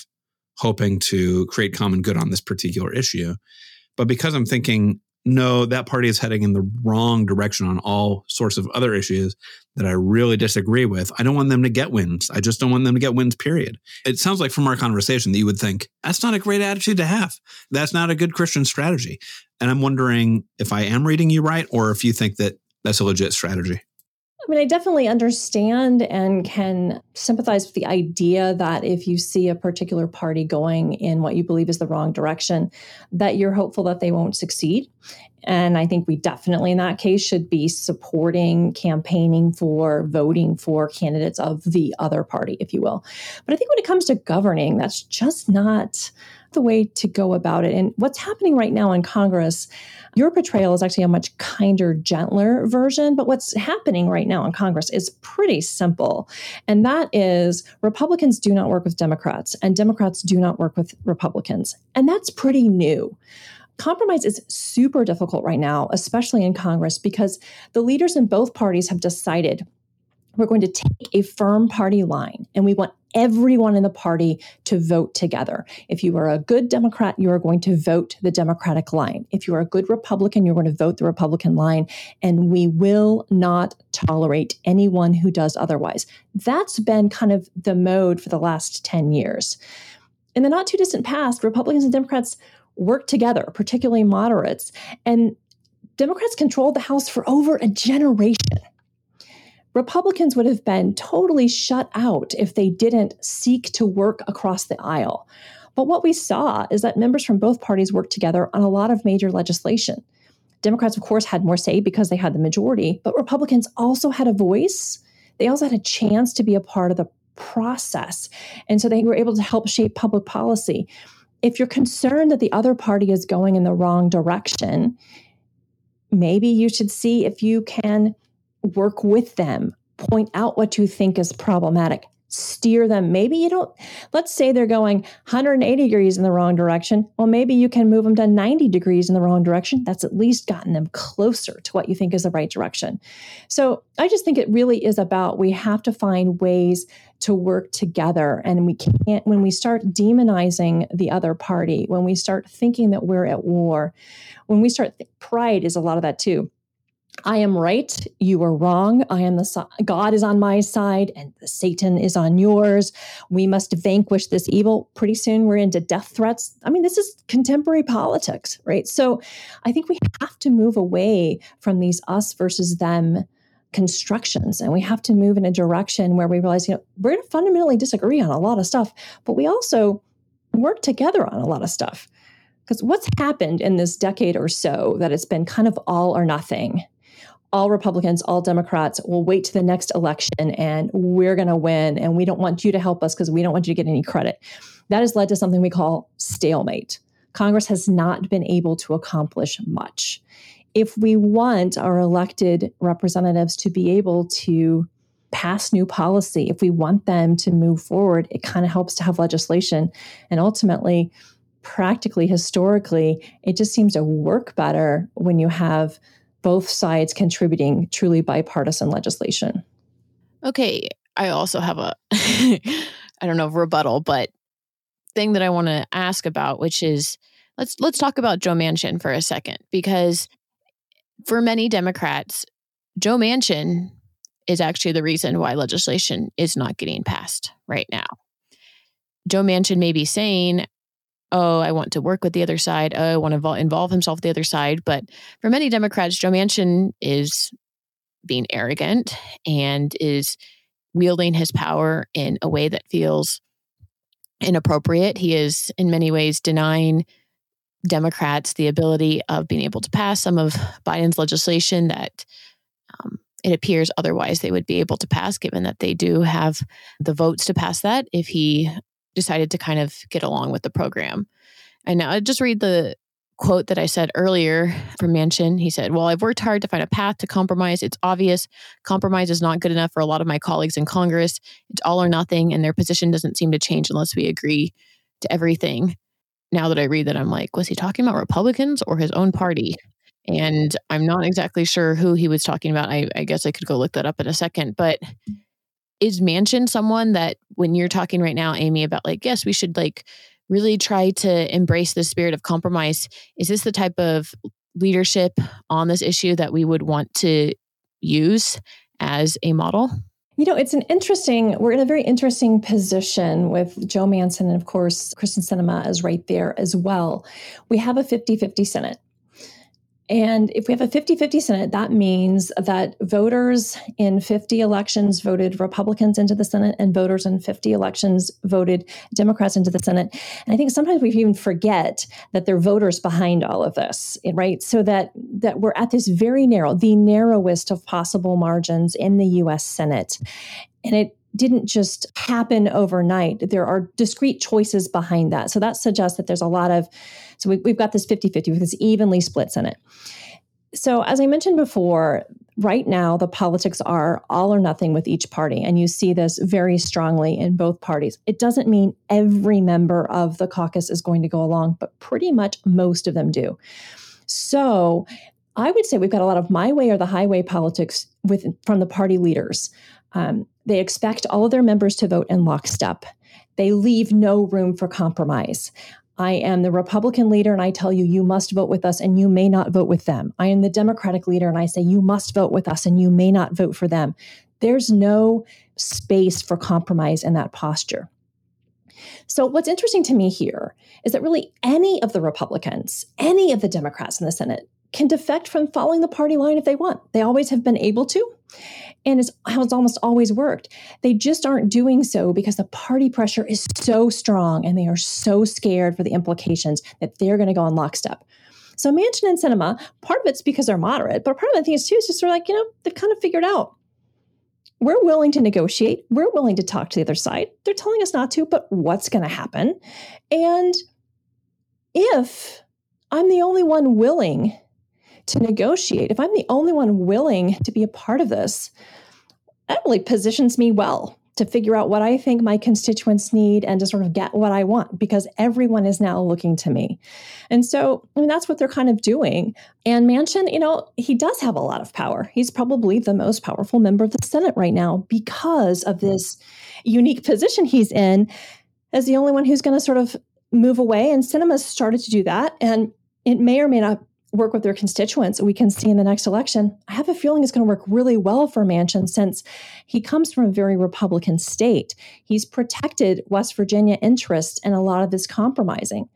hoping to create common good on this particular issue. But because I'm thinking no, that party is heading in the wrong direction on all sorts of other issues that I really disagree with. I don't want them to get wins. I just don't want them to get wins, period. It sounds like from our conversation that you would think that's not a great attitude to have. That's not a good Christian strategy. And I'm wondering if I am reading you right or if you think that that's a legit strategy. I mean, I definitely understand and can sympathize with the idea that if you see a particular party going in what you believe is the wrong direction, that you're hopeful that they won't succeed. And I think we definitely, in that case, should be supporting, campaigning for, voting for candidates of the other party, if you will. But I think when it comes to governing, that's just not the way to go about it. And what's happening right now in Congress, your portrayal is actually a much kinder, gentler version. But what's happening right now in Congress is pretty simple. And that is Republicans do not work with Democrats, and Democrats do not work with Republicans. And that's pretty new compromise is super difficult right now, especially in Congress, because the leaders in both parties have decided we're going to take a firm party line and we want everyone in the party to vote together. If you are a good Democrat, you are going to vote the Democratic line. If you are a good Republican, you're going to vote the Republican line. And we will not tolerate anyone who does otherwise. That's been kind of the mode for the last 10 years. In the not too distant past, Republicans and Democrats worked together, particularly moderates. And Democrats controlled the House for over a generation. Republicans would have been totally shut out if they didn't seek to work across the aisle. But what we saw is that members from both parties worked together on a lot of major legislation. Democrats, of course, had more say because they had the majority, but Republicans also had a voice. They also had a chance to be a part of the process. And so they were able to help shape public policy. If you're concerned that the other party is going in the wrong direction, maybe you should see if you can work with them, point out what you think is problematic, steer them. Maybe you don't, let's say they're going 180 degrees in the wrong direction. Well, maybe you can move them to 90 degrees in the wrong direction. That's at least gotten them closer to what you think is the right direction. So I just think it really is about we have to find ways to work together. And we can't, when we start demonizing the other party, when we start thinking that we're at war, when we start, th- pride is a lot of that too I am right, you are wrong. I am the God is on my side and the Satan is on yours. We must vanquish this evil. Pretty soon we're into death threats. I mean, this is contemporary politics, right? So I think we have to move away from these us versus them constructions and we have to move in a direction where we realize, you know, we're going to fundamentally disagree on a lot of stuff, but we also work together on a lot of stuff. Because what's happened in this decade or so that it's been kind of all or nothing all Republicans, all Democrats will wait to the next election and we're going to win. And we don't want you to help us because we don't want you to get any credit. That has led to something we call stalemate. Congress has not been able to accomplish much. If we want our elected representatives to be able to pass new policy, if we want them to move forward, it kind of helps to have legislation. And ultimately, practically, historically, it just seems to work better when you have both sides contributing truly bipartisan legislation. Okay, I also have a *laughs* I don't know rebuttal, but thing that I want to ask about, which is let's let's talk about Joe Manchin for a second because for many Democrats, Joe Manchin is actually the reason why legislation is not getting passed right now. Joe Manchin may be saying, oh, I want to work with the other side. Oh, I want to involve himself with the other side. But for many Democrats, Joe Manchin is being arrogant and is wielding his power in a way that feels inappropriate. He is, in many ways, denying Democrats the ability of being able to pass some of Biden's legislation that um, it appears otherwise they would be able to pass, given that they do have the votes to pass that if he decided to kind of get along with the program. And now I just read the quote that I said earlier from Manchin. He said, Well, I've worked hard to find a path to compromise. It's obvious compromise is not good enough for a lot of my colleagues in Congress. It's all or nothing, and their position doesn't seem to change unless we agree to everything. Now that I read that, I'm like, was he talking about Republicans or his own party? And I'm not exactly sure who he was talking about. I, I guess I could go look that up in a second. But is Manchin someone that when you're talking right now, Amy, about like, yes, we should like really try to embrace the spirit of compromise? Is this the type of leadership on this issue that we would want to use as a model? You know, it's an interesting, we're in a very interesting position with Joe Manchin, and of course, Kyrsten Sinema is right there as well. We have a 50 50 Senate. And if we have a 50 50 Senate, that means that voters in 50 elections voted Republicans into the Senate, and voters in 50 elections voted Democrats into the Senate. And I think sometimes we even forget that there are voters behind all of this, right? So that, that we're at this very narrow, the narrowest of possible margins in the US Senate. And it didn't just happen overnight. There are discrete choices behind that. So that suggests that there's a lot of so we, have got this 50 50 with this evenly split Senate. So, as I mentioned before, right now the politics are all or nothing with each party. And you see this very strongly in both parties. It doesn't mean every member of the caucus is going to go along, but pretty much most of them do. So, I would say we've got a lot of my way or the highway politics with from the party leaders. Um, they expect all of their members to vote in lockstep. They leave no room for compromise. I am the Republican leader and I tell you, you must vote with us and you may not vote with them. I am the Democratic leader and I say, you must vote with us and you may not vote for them. There's no space for compromise in that posture. So, what's interesting to me here is that really any of the Republicans, any of the Democrats in the Senate can defect from following the party line if they want. They always have been able to and it's it's almost always worked. They just aren't doing so because the party pressure is so strong and they are so scared for the implications that they're going to go on lockstep. So Manchin and Sinema, part of it's because they're moderate, but part of the thing is too is just sort of like, you know, they've kind of figured out we're willing to negotiate. We're willing to talk to the other side. They're telling us not to, but what's going to happen? And if I'm the only one willing to negotiate, if I'm the only one willing to be a part of this, that really positions me well to figure out what I think my constituents need and to sort of get what I want because everyone is now looking to me. And so, I mean, that's what they're kind of doing. And Manchin, you know, he does have a lot of power. He's probably the most powerful member of the Senate right now because of hmm. this unique position he's in as the only one who's going to sort of move away. And Sinema's started to do that. And it may or may not work with their constituents, we can see in the next election, I have a feeling it's going to work really well for Manchin since he comes from a very Republican state. He's protected West Virginia interests in a lot of this compromising.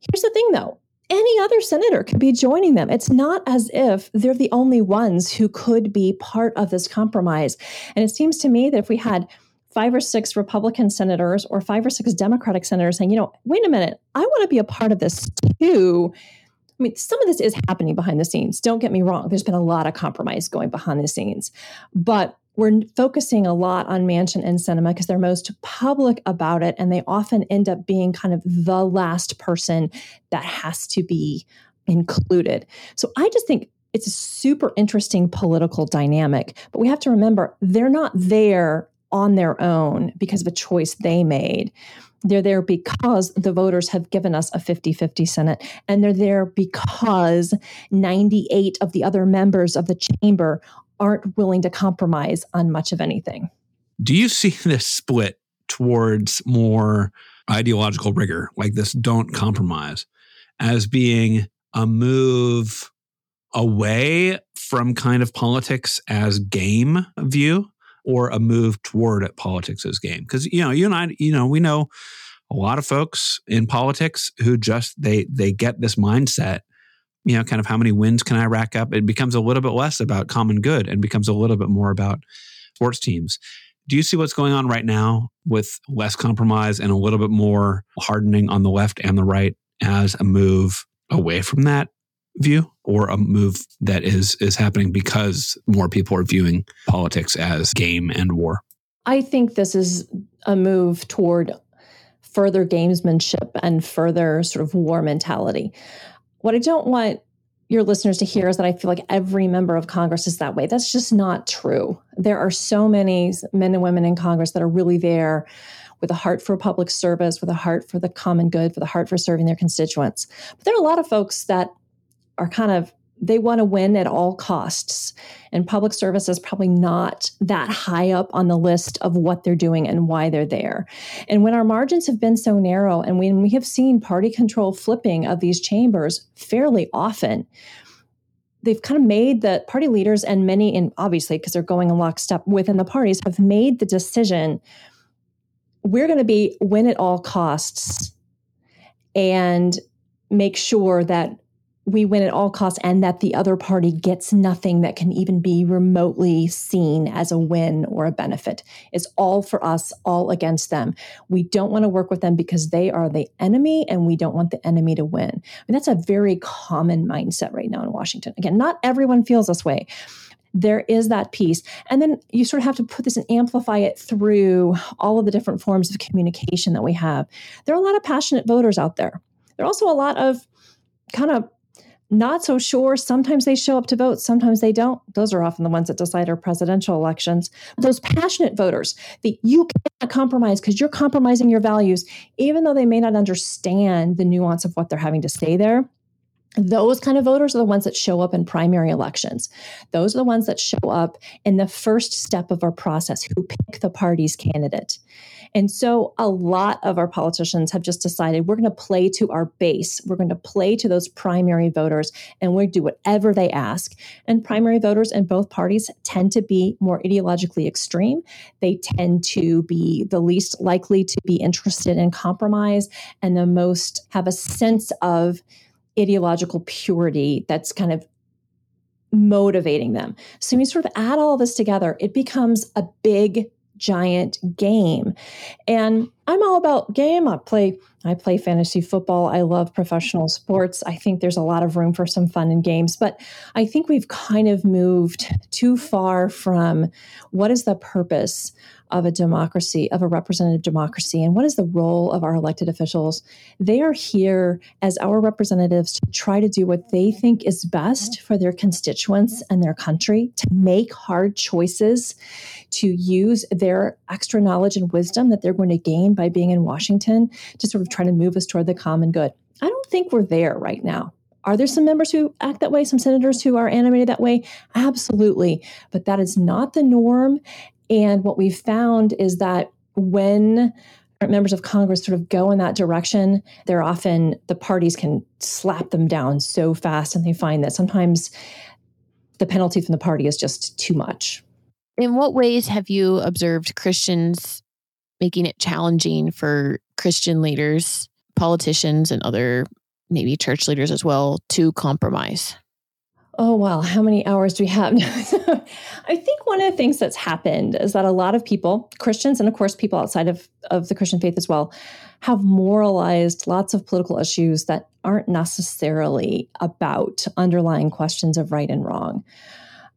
Here's the thing though any other senator could be joining them. It's not as if they're the only ones who could be part of this compromise. And it seems to me that if we had five or six Republican senators or five or six Democratic senators saying, you know, wait a minute, I want to be a part of this too mean, some of this is happening behind the scenes. Don't get me wrong. There's been a lot of compromise going behind the scenes, but we're focusing a lot on Manchin and Sinema because they're most public about it, and they often end up being kind of the last person that has to be included. So I just think it's a super interesting political dynamic, but we have to remember they're not there on their own because of a choice they made. They're there because the voters have given us a 50 50 Senate, and they're there because 98 of the other members of the chamber aren't willing to compromise on much of anything. Do you see *laughs* this split towards more ideological rigor, like this don't compromise, as being a move away from kind of politics as game view or a move toward politics as game. Because you know, you and I, you know, we know a lot of folks in politics who just they they get this mindset you know kind of how many wins can i rack up? It becomes a little bit less about common good and becomes a little bit more about sports teams. Do you see what's going on right now with less compromise and a little bit more hardening on the left and the right as a move away from that view or a move that is is happening because more people are viewing politics as game and war i think this is a move toward further gamesmanship and further sort of war mentality what i don't want your listeners to hear is that I feel like every member of Congress is that way. That's just not true. There are so many men and women in Congress that are really there with a heart for public service, with a heart for the common good, with a heart for serving their constituents. But there are a lot of folks that are kind of they want to win at all costs. And public service is probably not that high up on the list of what they're doing and why they're there. And when our margins have been so narrow, and when we have seen party control flipping of these chambers fairly often, they've kind of made the party leaders and many, and obviously because they're going in lockstep within the parties, have made the decision we're going to be win at all costs and make sure that we win at all costs and that the other party gets nothing that can even be remotely seen as a win or a benefit. It's all for us, all against them. We don't want to work with them because they are the enemy and we don't want the enemy to win. I mean, that's a very common mindset right now in Washington. Again, not everyone feels this way. There is that piece. And then you sort of have to put this and amplify it through all of the different forms of communication that we have. There are a lot of passionate voters out there. There are also a lot of kind of not so sure. Sometimes they show up to vote, sometimes they don't. Those are often the ones that decide our presidential elections. Those passionate voters that you can't compromise because you're compromising your values, even though they may not understand the nuance of what they're having to say there. Those kind of voters are the ones that show up in primary elections. Those are the ones that show up in the first step of our process who pick the party's candidate. And so a lot of our politicians have just decided we're going to play to our base. We're going to play to those primary voters and we do whatever they ask. And primary voters in both parties tend to be more ideologically extreme. They tend to be the least likely to be interested in compromise and the most have a sense of ideological purity that's kind of motivating them. So when you sort of add all this together, it becomes a big giant game. And I'm all about game. I play I play fantasy football. I love professional sports. I think there's a lot of room for some fun and games, but I think we've kind of moved too far from what is the purpose of a democracy, of a representative democracy, and what is the role of our elected officials? They are here as our representatives to try to do what they think is best for their constituents and their country, to make hard choices, to use their extra knowledge and wisdom that they're going to gain by being in Washington to sort of try to move us toward the common good. I don't think we're there right now. Are there some members who act that way, some senators who are animated that way? Absolutely. But that is not the norm. And what we've found is that when members of Congress sort of go in that direction, they're often, the parties can slap them down so fast. And they find that sometimes the penalty from the party is just too much. In what ways have you observed Christians making it challenging for Christian leaders, politicians, and other maybe church leaders as well to compromise? Oh, well, how many hours do we have? *laughs* I think one of the things that's happened is that a lot of people, Christians, and of course, people outside of, of the Christian faith as well, have moralized lots of political issues that aren't necessarily about underlying questions of right and wrong.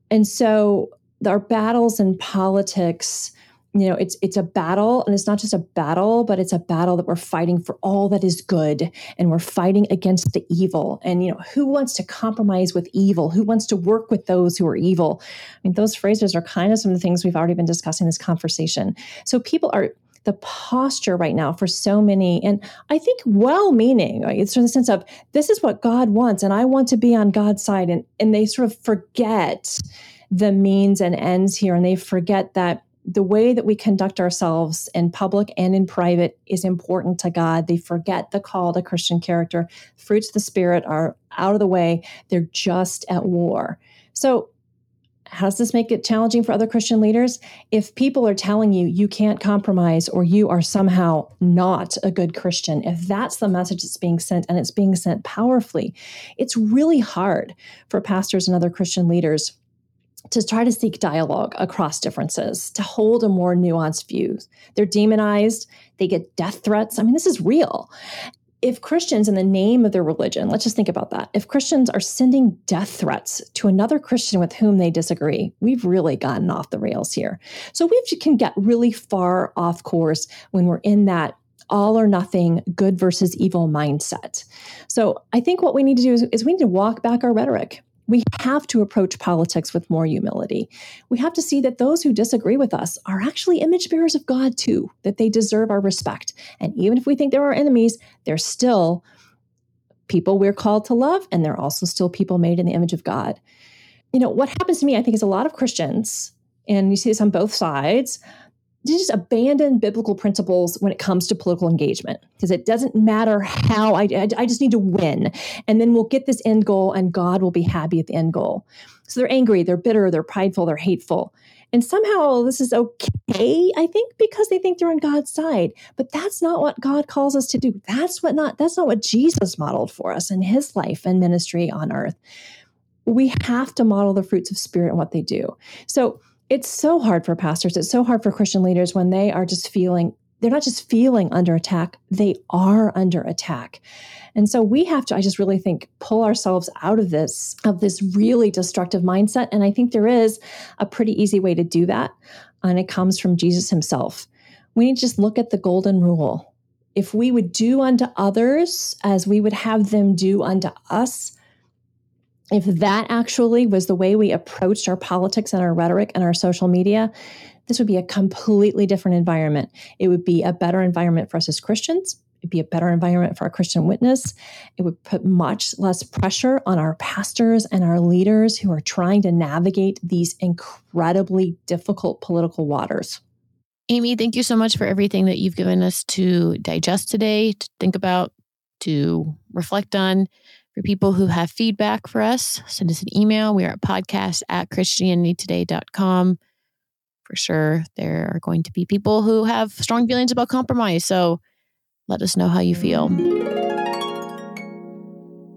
And so our battles in politics you know it's it's a battle and it's not just a battle but it's a battle that we're fighting for all that is good and we're fighting against the evil. And you know who wants to compromise with evil? Who wants to work with those who are evil? I mean those phrases are kind of some of the things we've already been discussing in this conversation. So people are the posture right now for so many and i think well meaning right? it's in the sense of this is what god wants and i want to be on god's side. And and they sort of forget the means and ends here and they forget that the way that we conduct ourselves in public and in private is important to God. They forget the call to Christian character. Fruits of the Spirit are out of the way, they're just at war. So, how does this make it challenging for other Christian leaders? If people are telling you you can't compromise or you are somehow not a good Christian, if that's the message that's being sent and it's being sent powerfully, it's really hard for pastors and other Christian leaders to try to seek dialogue across differences, to hold a more nuanced view. They're demonized, they get death threats. I mean, this is real. If Christians, in the name of their religion, let's just think about that. If Christians are sending death threats to another Christian with whom they disagree, we've really gotten off the rails here. So we can get really far off course when we're in that all or nothing, good versus evil mindset. So I think what we need to do is, is we need to walk back our rhetoric we have to approach politics with more humility. We have to see that those who disagree with us are actually image bearers of God too, that they deserve our respect. And even if we think they're our enemies, they're still people we're called to love, and they're also still people made in the image of God. You know, what happens to me, I think, is a lot of Christians, and you see this on both sides, just abandon biblical principles when it comes to political engagement? Because it doesn't matter how I, I, I just need to win. And then we'll get this end goal and god will be happy at the end goal. So they're angry they're bitter they're prideful they're hateful. And somehow this is okay i think because they think they're on god's side. But that's not what god calls us to do. That's what not that's not what jesus modeled for us in his life and ministry on earth. We have to model the fruits of spirit and what they do. So it's so hard for pastors. It's so hard for Christian leaders when they are just feeling, they're not just feeling under attack, they are under attack. And so we have to, I just really think, pull ourselves out of this, of this really destructive mindset. And I think there is a pretty easy way to do that. And it comes from Jesus himself. We need to just look at the golden rule. If we would do unto others as we would have them do unto us, if that actually was the way we approached our politics and our rhetoric and our social media, this would be a completely different environment. It would be a better environment for us as Christians. It'd be a better environment for our Christian witness. It would put much less pressure on our pastors and our leaders who are trying to navigate these incredibly difficult political waters. Amy, thank you so much for everything that you've given us to digest today, to think about, to reflect on. For people who have feedback for us, send us an email. We are at podcast at christianitytoday.com. For sure, there are going to be people who have strong feelings about compromise. So let us know how you feel.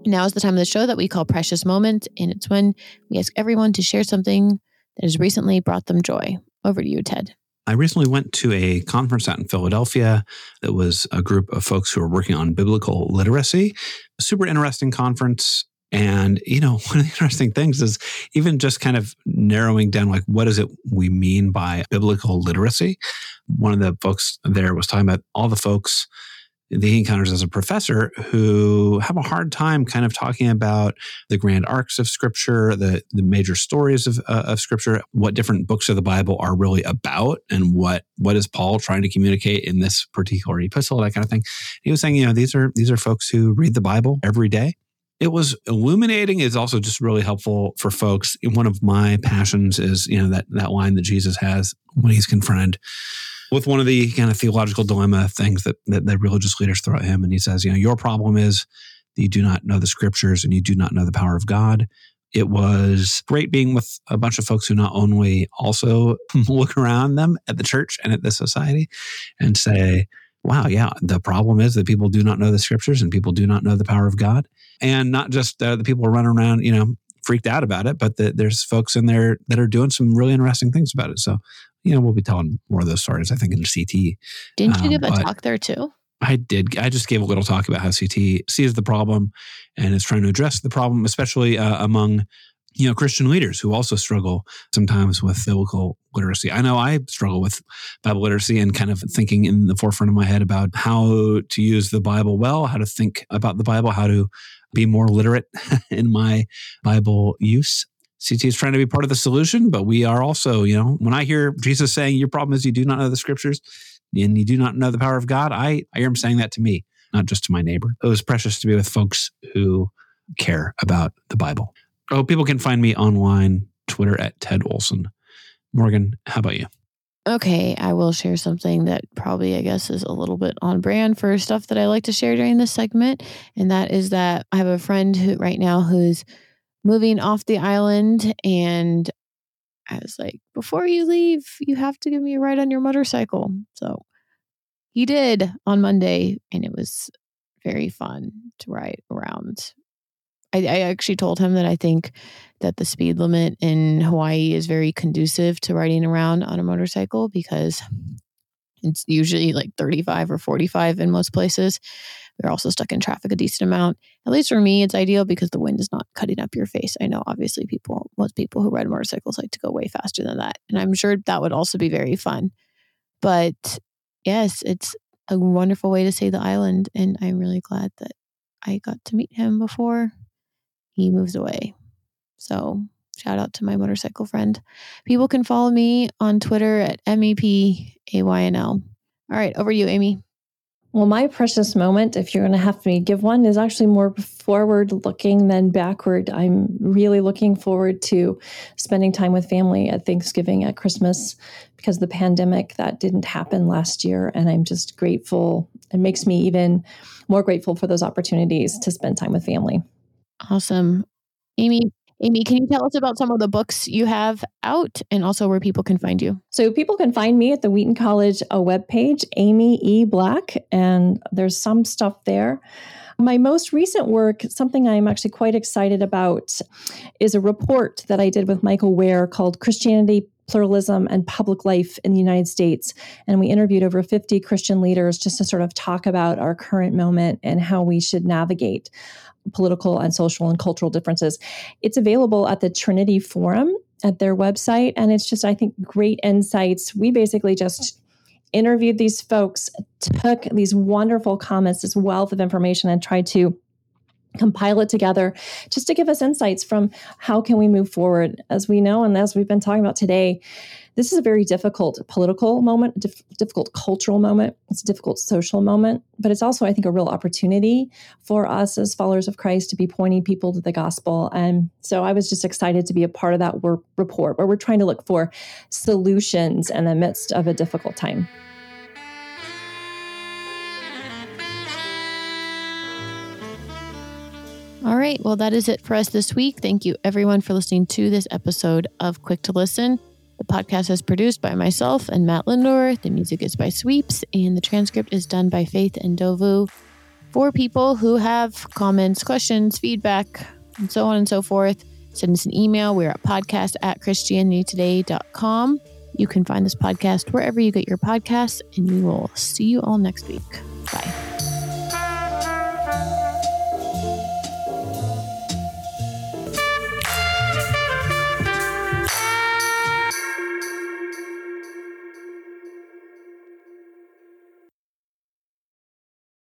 Now is the time of the show that we call Precious Moment, and it's when we ask everyone to share something that has recently brought them joy. Over to you, Ted. I recently went to a conference out in Philadelphia that was a group of folks who were working on biblical literacy. A super interesting conference. And, you know, *laughs* one of the interesting things is even just kind of narrowing down, like, what is it we mean by biblical literacy? One of the folks there was talking about all the folks he encounters as a professor who have a hard time kind of talking about the grand arcs of scripture, the, the major stories of, uh, of scripture, what different books of the Bible are really about, and what, what is Paul trying to communicate in this particular epistle, that kind of thing. He was saying, you know, these are, these are folks who read the Bible every day. It was illuminating. It's also just really helpful for folks. One of my passions is, you know, that, that line that Jesus has when he's confronted with one of the kind of theological dilemma things that, that the religious leaders throw at him. And he says, you know, your problem is that you do not know the scriptures and you do not know the power of God. It was great being with a bunch of folks who not only also *laughs* look around them at the church and at the society and say, wow, yeah, the problem is that people do not know the scriptures and people do not know the power of God. And not just uh, the people running around, you know, freaked out about it, but that there's folks in there that are doing some really interesting things about it. So you know, we'll be telling more of those stories, I think, in CT. Didn't you um, give a talk there too? I did. I just gave a little talk about how CT sees the problem and is trying to address the problem, especially uh, among you know Christian leaders who also struggle sometimes with biblical literacy. I know I struggle with Bible literacy and kind of thinking in the forefront of my head about how to use the Bible well, how to think about the Bible, how to be more literate *laughs* in my Bible use. CT is trying to be part of the solution, but we are also, you know, when I hear Jesus saying, Your problem is you do not know the scriptures and you do not know the power of God, I, I hear him saying that to me, not just to my neighbor. It was precious to be with folks who care about the Bible. Oh, people can find me online, Twitter at Ted Olsen. Morgan, how about you? Okay, I will share something that probably, I guess, is a little bit on brand for stuff that I like to share during this segment. And that is that I have a friend who right now who's moving off the island and I was like, before you leave, you have to give me a ride on your motorcycle. So he did on Monday, and it was very fun to ride around. I, I, actually told him that I think that the speed limit in Hawaii is very conducive to riding around on a motorcycle because it's usually like 35 or 45 in most places. We're also stuck in traffic a decent amount. At least for me, it's ideal because the wind is not cutting up your face. I know obviously people, most people who ride motorcycles like to go way faster than that. And I'm sure that would also be very fun. But yes, it's a wonderful way to see the island. And I'm really glad that I got to meet him before he moves away. So shout out to my motorcycle friend. People can follow me on Twitter at MEPAYNL. All right, over to you, Amy. Well, my precious moment, if you're going to have me give one, is actually more forward looking than backward. I'm really looking forward to spending time with family at Thanksgiving, at Christmas, because the pandemic that didn't happen last year. And I'm just grateful. It makes me even more grateful for those opportunities to spend time with family. Awesome. Amy, Amy, can you tell us about some of the books you have out and also where people can find you? So people can find me at the Wheaton College a webpage, Amy E. Black, and there's some stuff there. My most recent work, something I'm actually quite excited about, is a report that I did with Michael Wear called Christianity, Pluralism, and Public Life in the United States. And we interviewed over 50 Christian leaders just to sort of talk about our current moment and how we should navigate political and social and cultural differences. It's available at the Trinity Forum at their website. And it's just, I think, great insights. We basically just interviewed these folks, took these wonderful comments, this wealth of information, and tried to compile it together just to give us insights from how can we move forward as we know and as we've been talking about today this is a very difficult political moment, dif- difficult cultural moment. It's a difficult social moment, but it's also, I think, a real opportunity for us as followers of Christ to be pointing people to the gospel. And so I was just excited to be a part of that work report where we're trying to look for solutions in the midst of a difficult time. All right. Well, that is it for us this week. Thank you, everyone, for listening to this episode of Quick to Listen. The podcast is produced by myself and Matt Linder. The music is by Sweeps, and the transcript is done by Faith and Dovu. For people who have comments, questions, feedback, and so on and so forth, send us an email. We're at podcast at christianitytoday.com. You can find this podcast wherever you get your podcasts, and we will see you all next week. Bye.